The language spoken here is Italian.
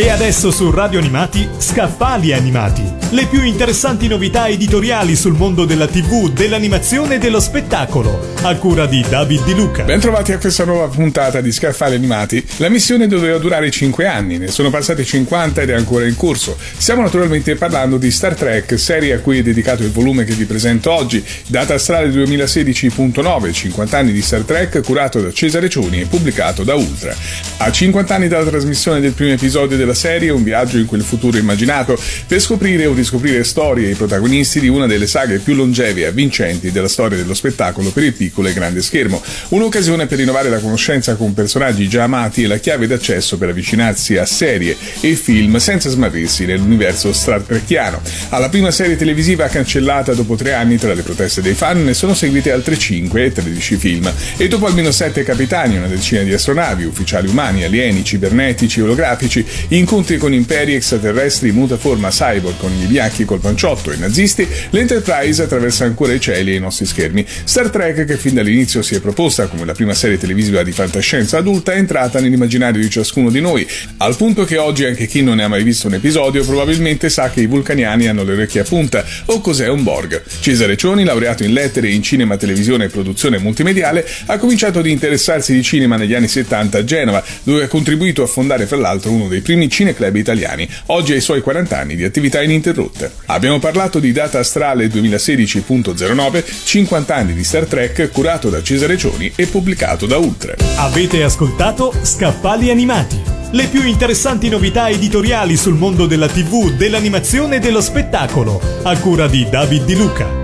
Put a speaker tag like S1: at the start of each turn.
S1: E adesso su Radio Animati, Scaffali Animati. Le più interessanti novità editoriali sul mondo della TV, dell'animazione e dello spettacolo. A cura di David Di Luca.
S2: Bentrovati a questa nuova puntata di Scaffali Animati. La missione doveva durare 5 anni, ne sono passati 50 ed è ancora in corso. Stiamo naturalmente parlando di Star Trek, serie a cui è dedicato il volume che vi presento oggi. Data astrale 2016.9, 50 anni di Star Trek, curato da Cesare Cioni e pubblicato da Ultra. A 50 anni dalla trasmissione del primo episodio della serie, un viaggio in quel futuro immaginato per scoprire o riscoprire storie e i protagonisti di una delle saghe più longeve e avvincenti della storia dello spettacolo per il piccolo e grande schermo. Un'occasione per rinnovare la conoscenza con personaggi già amati e la chiave d'accesso per avvicinarsi a serie e film senza smarrirsi nell'universo Star Trekiano. Alla prima serie televisiva cancellata dopo tre anni tra le proteste dei fan ne sono seguite altre 5 e 13 film. E dopo almeno 7 capitani, una decina di astronavi, ufficiali umani, alieni, cibernetici, olografici, incontri con imperi extraterrestri, mutaforma cyborg con gli bianchi col panciotto e nazisti, l'Enterprise attraversa ancora i cieli e i nostri schermi. Star Trek, che fin dall'inizio si è proposta come la prima serie televisiva di fantascienza adulta, è entrata nell'immaginario di ciascuno di noi, al punto che oggi anche chi non ne ha mai visto un episodio probabilmente sa che i vulcaniani hanno le orecchie a punta o cos'è un Borg. Cesare Cioni, laureato in lettere in cinema, televisione e produzione multimediale, ha cominciato ad interessarsi di cinema negli anni 70 a Genova, dove ha contribuito a fondare fra l'altro uno dei primi cineclub italiani, oggi ai suoi 40 anni di attività ininterrotte. Abbiamo parlato di Data Astrale 2016.09, 50 anni di Star Trek, curato da Cesare Cioni e pubblicato da Ultra.
S1: Avete ascoltato Scaffali Animati. Le più interessanti novità editoriali sul mondo della TV, dell'animazione e dello spettacolo. A cura di David Di Luca.